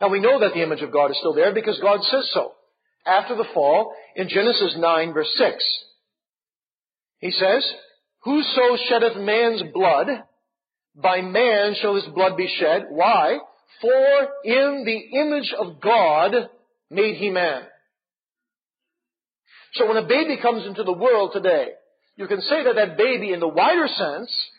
Now we know that the image of God is still there because God says so. After the fall, in Genesis 9 verse 6, he says, Whoso sheddeth man's blood, by man shall his blood be shed. Why? For in the image of God made he man. So when a baby comes into the world today, you can say that that baby in the wider sense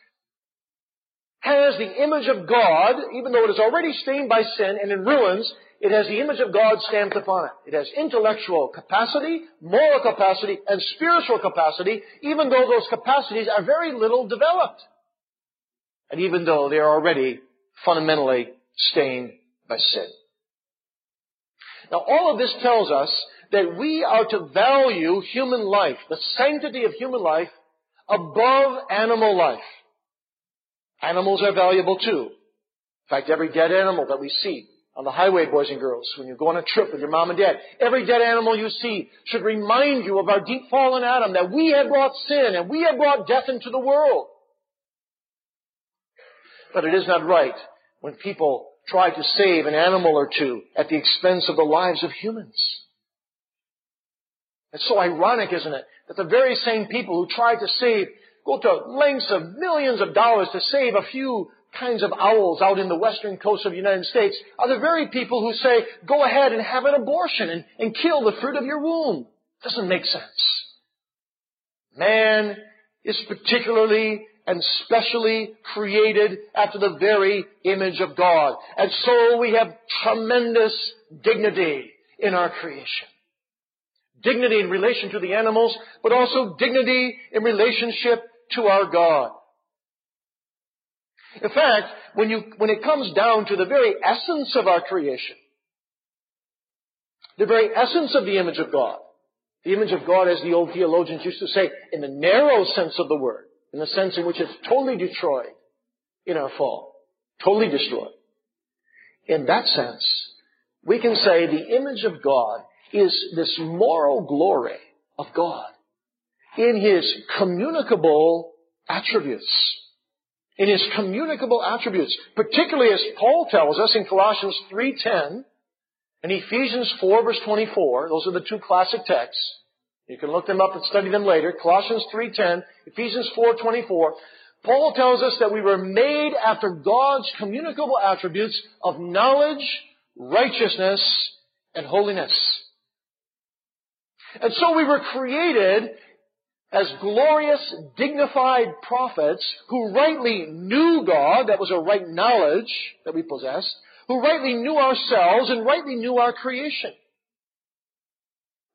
has the image of God, even though it is already stained by sin and in ruins, it has the image of God stamped upon it. It has intellectual capacity, moral capacity, and spiritual capacity, even though those capacities are very little developed. And even though they are already fundamentally stained by sin. Now all of this tells us that we are to value human life, the sanctity of human life, above animal life. Animals are valuable too. In fact, every dead animal that we see on the highway, boys and girls, when you go on a trip with your mom and dad, every dead animal you see should remind you of our deep fallen Adam, that we had brought sin and we had brought death into the world. But it is not right when people try to save an animal or two at the expense of the lives of humans. It's so ironic, isn't it, that the very same people who try to save, go to lengths of millions of dollars to save a few kinds of owls out in the western coast of the United States are the very people who say, go ahead and have an abortion and, and kill the fruit of your womb. Doesn't make sense. Man is particularly and specially created after the very image of God. And so we have tremendous dignity in our creation. Dignity in relation to the animals, but also dignity in relationship to our God. In fact, when you, when it comes down to the very essence of our creation, the very essence of the image of God, the image of God, as the old theologians used to say, in the narrow sense of the word, in the sense in which it's totally destroyed in our fall, totally destroyed. In that sense, we can say the image of God is this moral glory of God in His communicable attributes. In His communicable attributes, particularly as Paul tells us in Colossians 3.10 and Ephesians 4 verse 24, those are the two classic texts. You can look them up and study them later. Colossians 3.10, Ephesians 4.24. Paul tells us that we were made after God's communicable attributes of knowledge, righteousness, and holiness. And so we were created as glorious, dignified prophets who rightly knew God, that was a right knowledge that we possessed, who rightly knew ourselves and rightly knew our creation.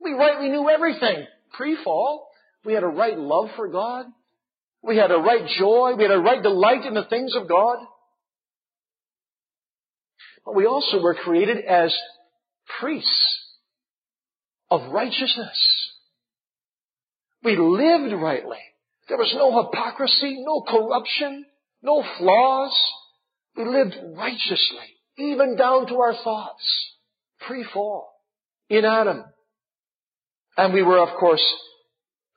We rightly knew everything pre-fall. We had a right love for God. We had a right joy. We had a right delight in the things of God. But we also were created as priests of righteousness. We lived rightly. There was no hypocrisy, no corruption, no flaws. We lived righteously, even down to our thoughts, pre-fall, in Adam. And we were, of course,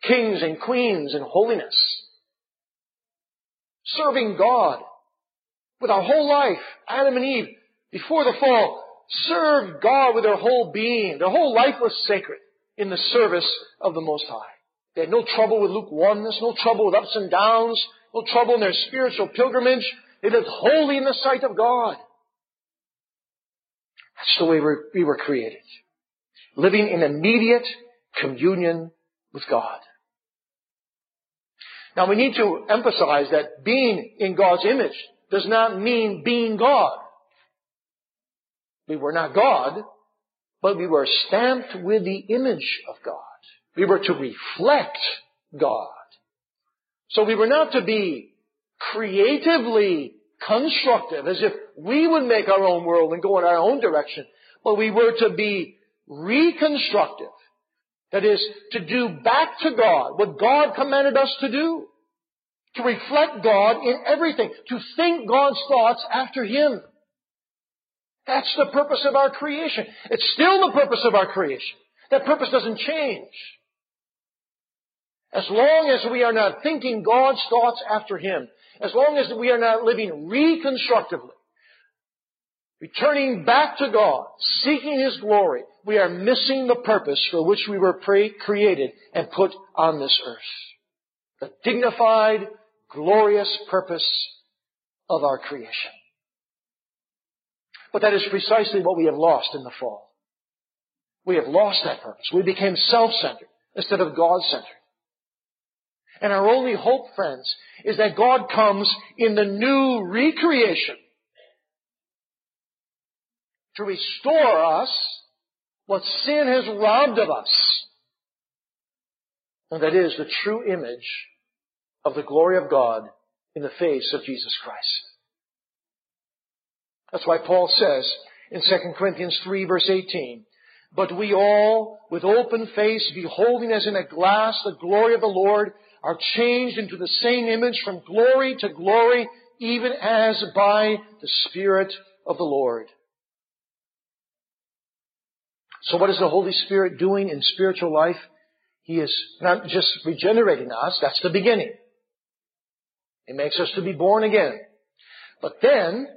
kings and queens in holiness, serving God with our whole life. Adam and Eve, before the fall, served God with their whole being. Their whole life was sacred in the service of the Most High. They had no trouble with lukewarmness, no trouble with ups and downs, no trouble in their spiritual pilgrimage. They lived wholly in the sight of God. That's the way we were created. Living in immediate communion with God. Now we need to emphasize that being in God's image does not mean being God. We were not God, but we were stamped with the image of God. We were to reflect God. So we were not to be creatively constructive as if we would make our own world and go in our own direction, but we were to be reconstructive. That is, to do back to God what God commanded us to do. To reflect God in everything. To think God's thoughts after Him. That's the purpose of our creation. It's still the purpose of our creation. That purpose doesn't change. As long as we are not thinking God's thoughts after Him, as long as we are not living reconstructively, returning back to God, seeking His glory, we are missing the purpose for which we were pre- created and put on this earth. The dignified, glorious purpose of our creation. But that is precisely what we have lost in the fall. We have lost that purpose. We became self-centered instead of God-centered. And our only hope, friends, is that God comes in the new recreation to restore us what sin has robbed of us. And that is the true image of the glory of God in the face of Jesus Christ. That's why Paul says in 2 Corinthians 3 verse 18, But we all, with open face, beholding as in a glass the glory of the Lord, are changed into the same image from glory to glory, even as by the Spirit of the Lord. So what is the Holy Spirit doing in spiritual life? He is not just regenerating us, that's the beginning. He makes us to be born again. But then,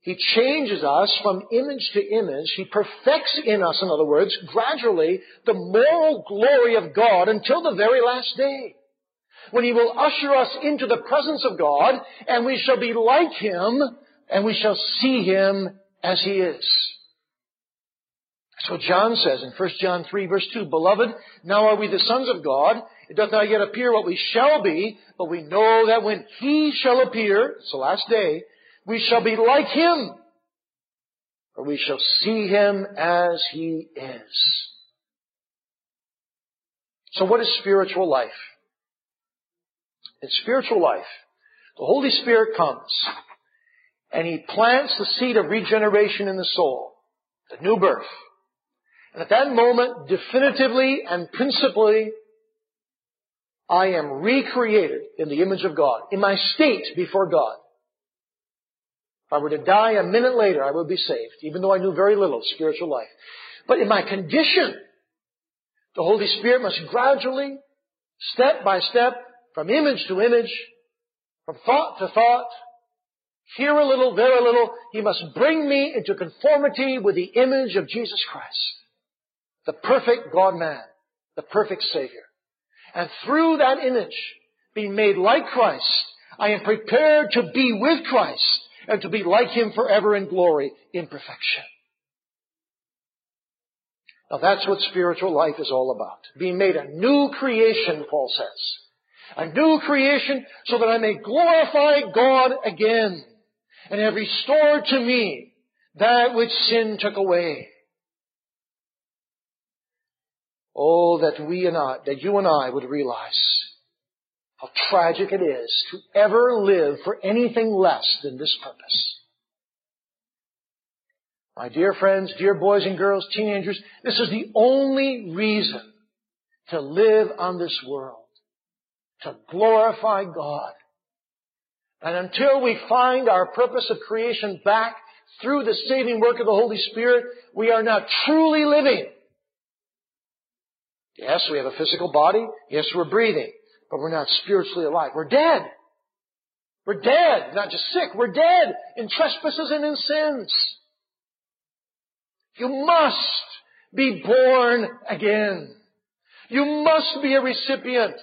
He changes us from image to image. He perfects in us, in other words, gradually, the moral glory of God until the very last day. When He will usher us into the presence of God, and we shall be like Him, and we shall see Him as He is. What John says in 1 John 3 verse 2. Beloved, now are we the sons of God. It doth not yet appear what we shall be, but we know that when He shall appear, it's the last day, we shall be like Him. For we shall see Him as He is. So what is spiritual life? In spiritual life, the Holy Spirit comes and He plants the seed of regeneration in the soul, the new birth. And at that moment, definitively and principally, I am recreated in the image of God, in my state before God. If I were to die a minute later, I would be saved, even though I knew very little of spiritual life. But in my condition, the Holy Spirit must gradually, step by step, from image to image, from thought to thought, here a little, there a little, He must bring me into conformity with the image of Jesus Christ the perfect God-man, the perfect Savior. And through that image, being made like Christ, I am prepared to be with Christ and to be like Him forever in glory, in perfection. Now that's what spiritual life is all about. Being made a new creation, Paul says. A new creation so that I may glorify God again and have restored to me that which sin took away. Oh, that we and I, that you and I would realize how tragic it is to ever live for anything less than this purpose. My dear friends, dear boys and girls, teenagers, this is the only reason to live on this world. To glorify God. And until we find our purpose of creation back through the saving work of the Holy Spirit, we are not truly living Yes, we have a physical body. Yes, we're breathing. But we're not spiritually alive. We're dead. We're dead. Not just sick. We're dead in trespasses and in sins. You must be born again. You must be a recipient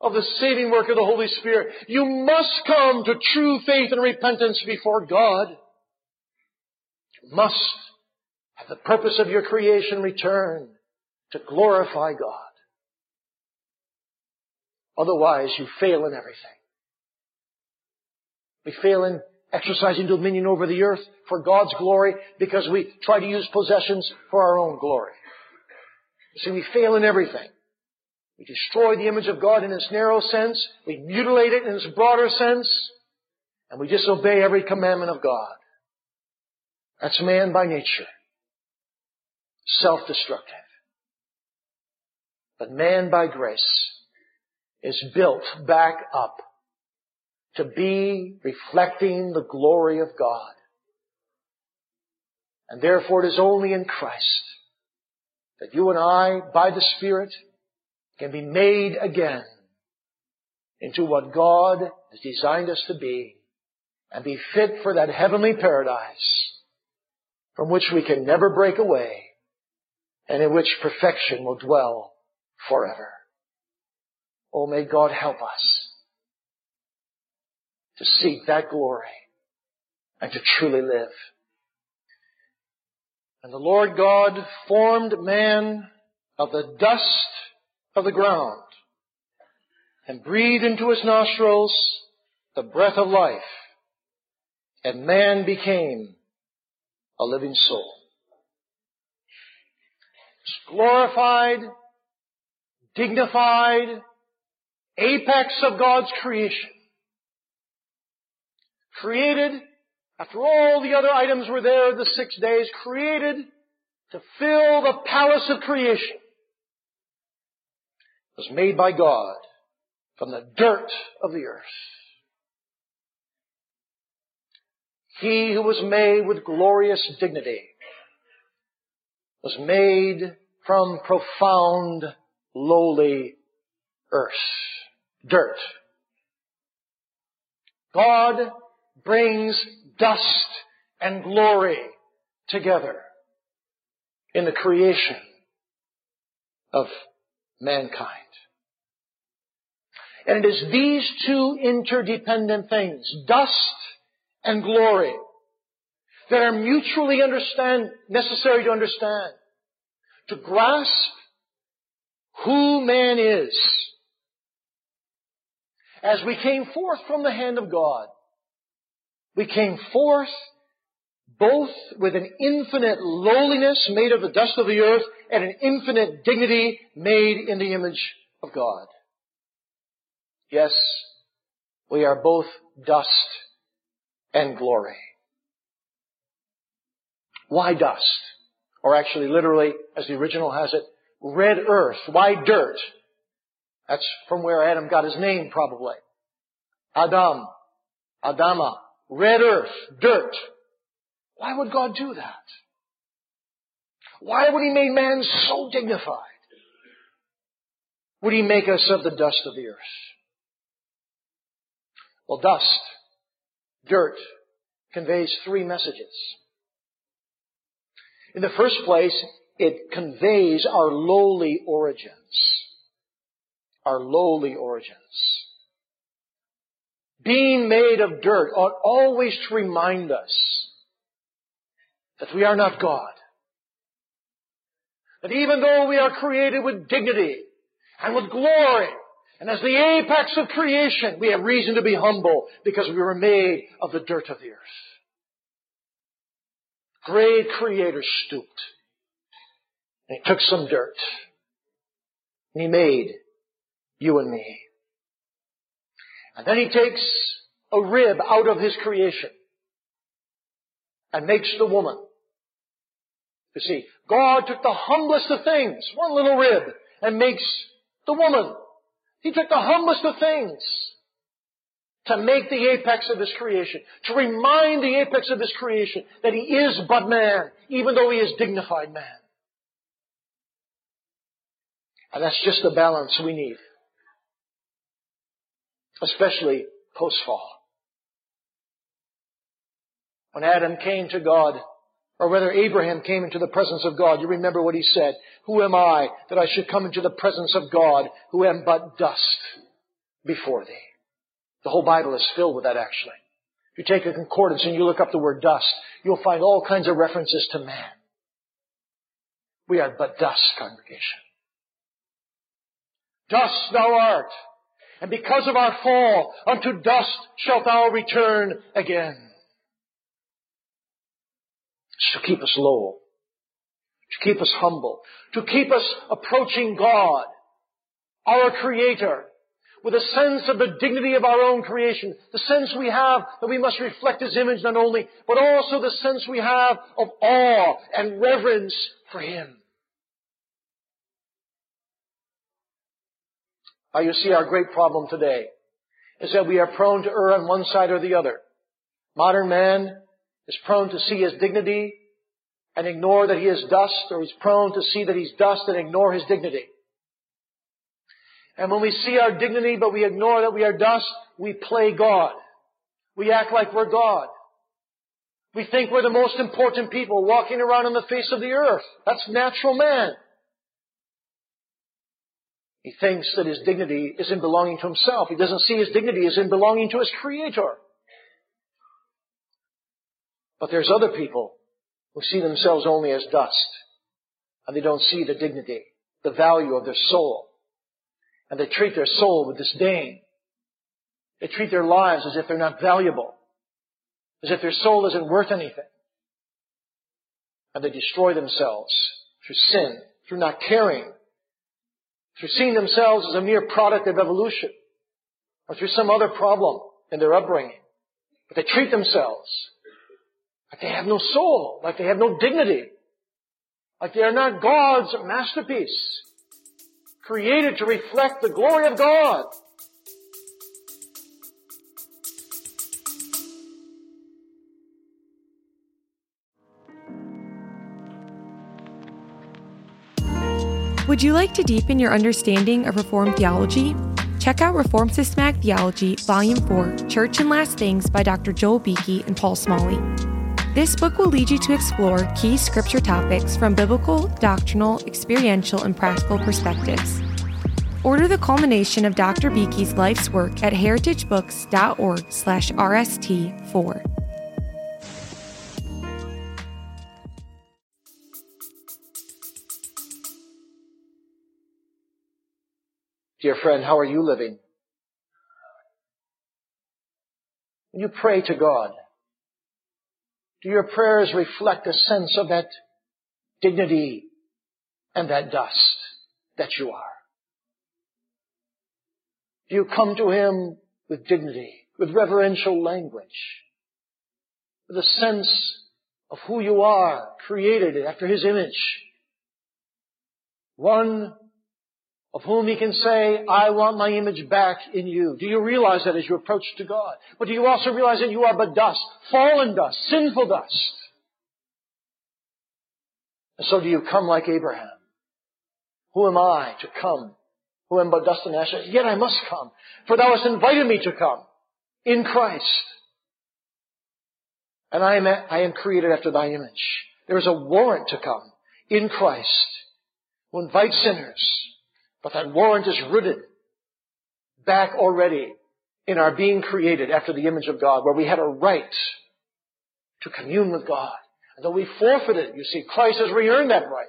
of the saving work of the Holy Spirit. You must come to true faith and repentance before God. You must have the purpose of your creation return to glorify God. Otherwise, you fail in everything. We fail in exercising dominion over the earth for God's glory because we try to use possessions for our own glory. See, we fail in everything. We destroy the image of God in its narrow sense. We mutilate it in its broader sense. And we disobey every commandment of God. That's man by nature. Self-destructive. But man by grace is built back up to be reflecting the glory of God. And therefore it is only in Christ that you and I, by the Spirit, can be made again into what God has designed us to be and be fit for that heavenly paradise from which we can never break away and in which perfection will dwell forever. Oh, may God help us to seek that glory and to truly live. And the Lord God formed man of the dust of the ground and breathed into his nostrils the breath of life, and man became a living soul. Glorified, dignified, apex of God's creation. Created, after all the other items were there the six days, created to fill the palace of creation. Was made by God from the dirt of the earth. He who was made with glorious dignity was made from profound, lowly earth, dirt. God brings dust and glory together in the creation of mankind. And it is these two interdependent things, dust and glory, that are mutually understand, necessary to understand, to grasp who man is. As we came forth from the hand of God, we came forth both with an infinite lowliness made of the dust of the earth and an infinite dignity made in the image of God. Yes, we are both dust and glory. Why dust? Or actually, literally, as the original has it, red earth. Why dirt? That's from where Adam got his name, probably. Adam. Adama. Red earth. Dirt. Why would God do that? Why would He make man so dignified? Would He make us of the dust of the earth? Well, dust, dirt, conveys three messages. In the first place, it conveys our lowly origins. Our lowly origins. Being made of dirt ought always to remind us that we are not God. That even though we are created with dignity and with glory, and as the apex of creation, we have reason to be humble because we were made of the dirt of the earth. Great Creator stooped. And He took some dirt. And He made you and me. And then He takes a rib out of His creation and makes the woman. You see, God took the humblest of things, one little rib, and makes the woman. He took the humblest of things to make the apex of His creation, to remind the apex of His creation that He is but man, even though He is dignified man. And that's just the balance we need. Especially post-fall. When Adam came to God, or whether Abraham came into the presence of God, you remember what he said. Who am I that I should come into the presence of God who am but dust before thee? The whole Bible is filled with that actually. If you take a concordance and you look up the word dust, you'll find all kinds of references to man. We are but dust, congregation. Dust thou art, and because of our fall, unto dust shalt thou return again. To keep us low, to keep us humble, to keep us approaching God, our Creator, with a sense of the dignity of our own creation, the sense we have that we must reflect His image not only, but also the sense we have of awe and reverence for Him. Now you see our great problem today is that we are prone to err on one side or the other. Modern man is prone to see his dignity and ignore that he is dust, or he's prone to see that he's dust and ignore his dignity. And when we see our dignity but we ignore that we are dust, we play God. We act like we're God. We think we're the most important people walking around on the face of the earth. That's natural man. He thinks that his dignity is in belonging to himself. He doesn't see his dignity as in belonging to his Creator. But there's other people who see themselves only as dust, and they don't see the dignity, the value of their soul. And they treat their soul with disdain. They treat their lives as if they're not valuable, as if their soul isn't worth anything. And they destroy themselves through sin, through not caring through seeing themselves as a mere product of evolution, or through some other problem in their upbringing. But they treat themselves like they have no soul, like they have no dignity, like they are not God's masterpiece, created to reflect the glory of God. Would you like to deepen your understanding of Reformed theology? Check out Reformed Systematic Theology, Volume 4 Church and Last Things by Dr. Joel Beeke and Paul Smalley. This book will lead you to explore key scripture topics from biblical, doctrinal, experiential, and practical perspectives. Order the culmination of Dr. Beeke's life's work at heritagebooks.org/rst4. Dear friend, how are you living? When you pray to God, do your prayers reflect a sense of that dignity and that dust that you are? Do you come to Him with dignity, with reverential language, with a sense of who you are, created after His image? One of whom he can say, I want my image back in you. Do you realize that as you approach to God? But do you also realize that you are but dust, fallen dust, sinful dust? And so do you come like Abraham? Who am I to come? Who am but dust and ashes? Yet I must come, for thou hast invited me to come in Christ. And I am, I am created after thy image. There is a warrant to come in Christ who invites sinners but that warrant is rooted back already in our being created after the image of God, where we had a right to commune with God. And though we forfeited, you see, Christ has re-earned that right.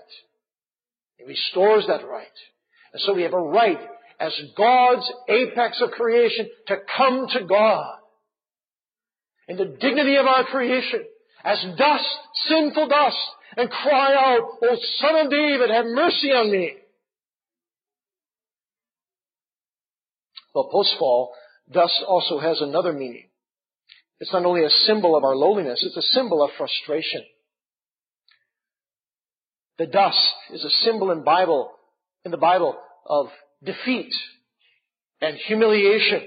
He restores that right. And so we have a right as God's apex of creation to come to God. In the dignity of our creation, as dust, sinful dust, and cry out, O Son of David, have mercy on me. Well, post-fall, dust also has another meaning. It's not only a symbol of our lowliness, it's a symbol of frustration. The dust is a symbol in Bible, in the Bible of defeat and humiliation.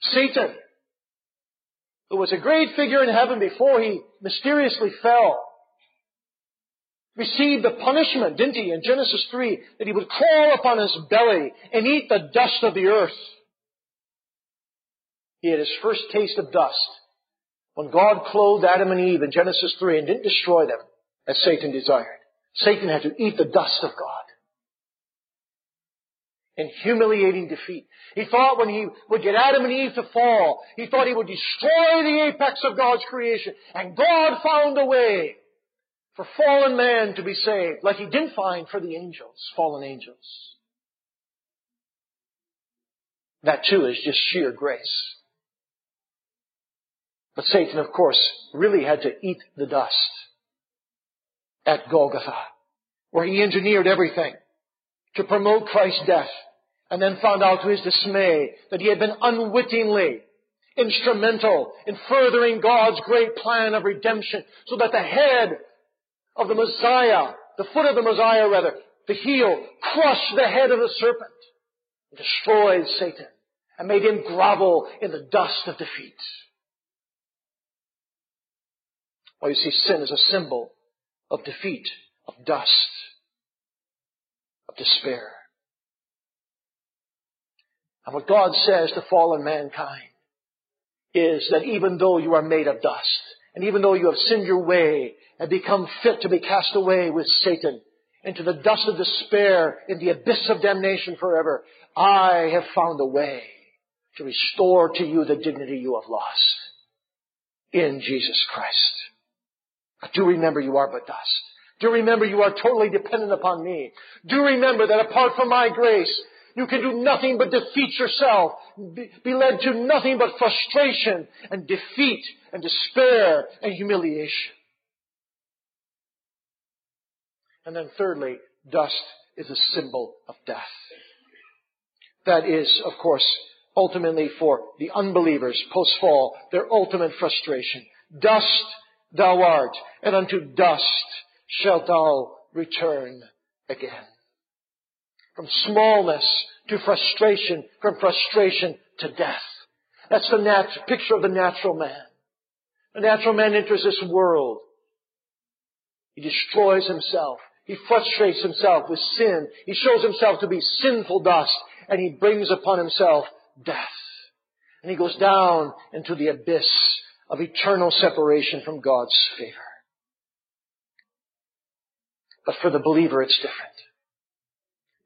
Satan, who was a great figure in heaven before he mysteriously fell, received the punishment, didn't he, in Genesis 3, that he would crawl upon his belly and eat the dust of the earth. He had his first taste of dust when God clothed Adam and Eve in Genesis 3 and didn't destroy them as Satan desired. Satan had to eat the dust of God. In humiliating defeat. He thought when he would get Adam and Eve to fall, he thought he would destroy the apex of God's creation. And God found a way for fallen man to be saved, like he didn't find for the angels, fallen angels. That too is just sheer grace. But Satan, of course, really had to eat the dust at Golgotha, where he engineered everything to promote Christ's death, and then found out to his dismay that he had been unwittingly instrumental in furthering God's great plan of redemption, so that the head of the Messiah, the foot of the Messiah rather, the heel, crushed the head of the serpent, destroyed Satan, and made him grovel in the dust of defeat. Well, you see, sin is a symbol of defeat, of dust, of despair. And what God says to fallen mankind is that even though you are made of dust, and even though you have sinned your way and become fit to be cast away with Satan into the dust of despair, in the abyss of damnation forever, I have found a way to restore to you the dignity you have lost in Jesus Christ. Do remember you are but dust. Do remember you are totally dependent upon me. Do remember that apart from my grace, you can do nothing but defeat yourself, be led to nothing but frustration and defeat and despair and humiliation. And then thirdly, dust is a symbol of death. That is, of course, ultimately for the unbelievers post-fall, their ultimate frustration. Dust thou art, and unto dust shalt thou return again. From smallness to frustration, from frustration to death. That's the nat- picture of the natural man. The natural man enters this world. He destroys himself. He frustrates himself with sin. He shows himself to be sinful dust, and he brings upon himself death. And he goes down into the abyss of eternal separation from God's favor. But for the believer, it's different.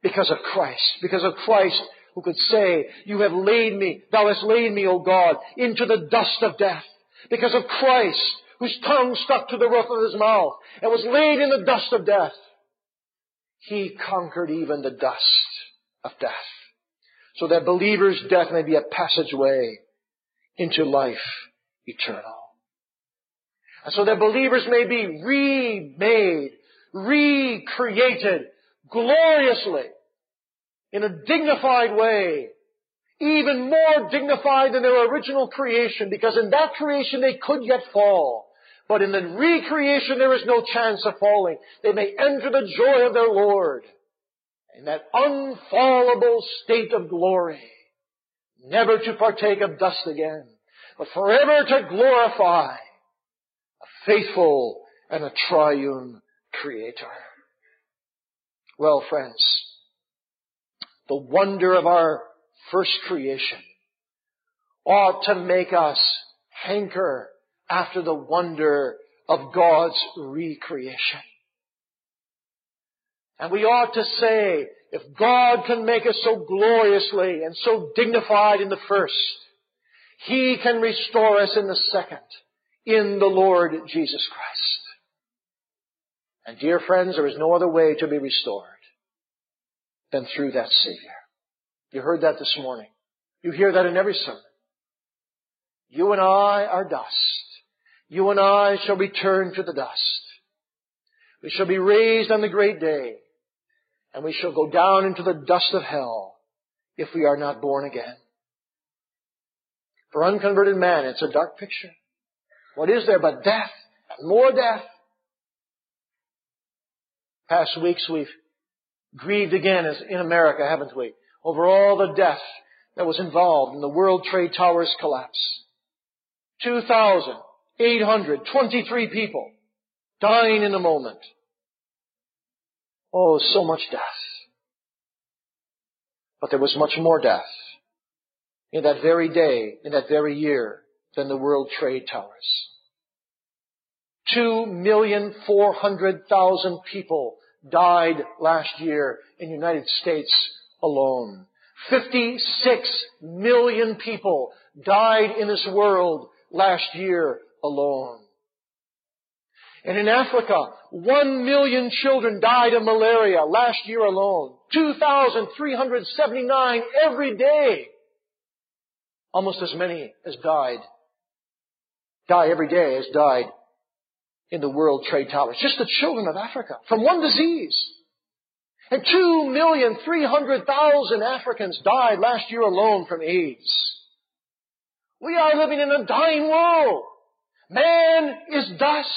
Because of Christ. Because of Christ who could say, You have laid me, thou hast laid me, O God, into the dust of death. Because of Christ, whose tongue stuck to the roof of his mouth and was laid in the dust of death. He conquered even the dust of death. So that believers' death may be a passageway into life eternal. And so that believers may be remade, recreated gloriously in a dignified way, even more dignified than their original creation, because in that creation they could yet fall. But in the recreation there is no chance of falling. They may enter the joy of their Lord in that unfallable state of glory, never to partake of dust again, but forever to glorify a faithful and a triune Creator. Well, friends, the wonder of our first creation ought to make us hanker after the wonder of God's recreation. And we ought to say, if God can make us so gloriously and so dignified in the first, He can restore us in the second, in the Lord Jesus Christ. And dear friends, there is no other way to be restored than through that Savior. You heard that this morning. You hear that in every sermon. You and I are dust. You and I shall return to the dust. We shall be raised on the great day, and we shall go down into the dust of hell if we are not born again. For unconverted man, it's a dark picture. What is there but death and more death? Past weeks we've grieved again as in America, haven't we? Over all the death that was involved in the World Trade Towers collapse. 2,823 people dying in a moment. Oh, so much death. But there was much more death in that very day, in that very year, than the World Trade Towers. Two million four hundred thousand people died last year in the United States alone. 56 million people died in this world last year alone. And in Africa, one million children died of malaria last year alone. 2,379 every day. Almost as many as died, die every day as died in the World Trade Towers. Just the children of Africa from one disease. And two million three hundred thousand Africans died last year alone from AIDS. We are living in a dying world. Man is dust.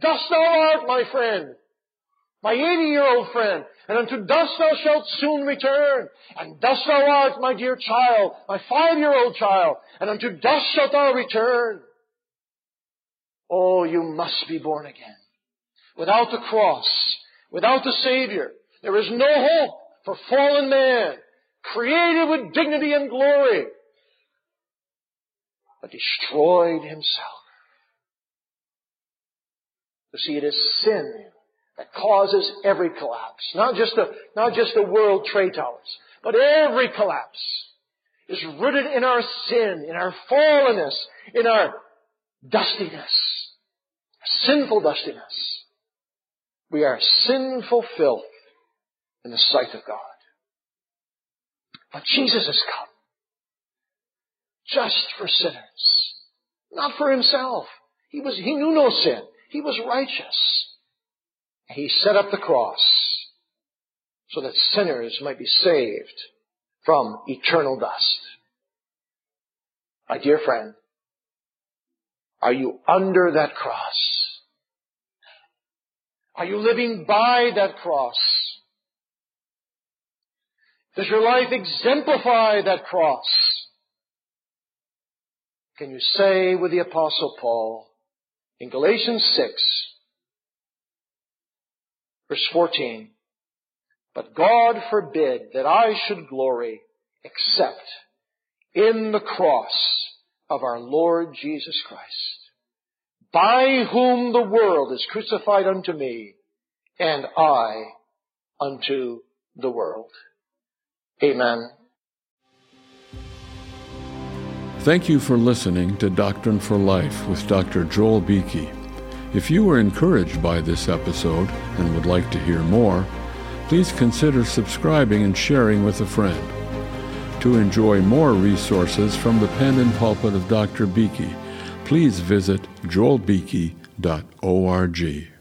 Dust thou art, my friend. My 80 year old friend. And unto dust thou shalt soon return. And dust thou art, my dear child, my five year old child. And unto dust shalt thou return. Oh, you must be born again. Without the cross, without the Savior, there is no hope for fallen man, created with dignity and glory. but destroyed himself. You see, it is sin that causes every collapse. Not just the, not just the World Trade Towers, but every collapse is rooted in our sin, in our fallenness, in our dustiness, sinful dustiness. We are sinful filth in the sight of God. But Jesus has come just for sinners, not for himself. He was, he knew no sin. He was righteous. He set up the cross so that sinners might be saved from eternal dust. My dear friend, are you under that cross? Are you living by that cross? Does your life exemplify that cross? Can you say with the apostle Paul in Galatians 6, verse 14, but God forbid that I should glory except in the cross of our Lord Jesus Christ, by whom the world is crucified unto me, and I unto the world. Amen. Thank you for listening to Doctrine for Life with Dr. Joel Beeke. If you were encouraged by this episode and would like to hear more, please consider subscribing and sharing with a friend. To enjoy more resources from the pen and pulpit of Dr. Beeke, please visit joelbeeke.org.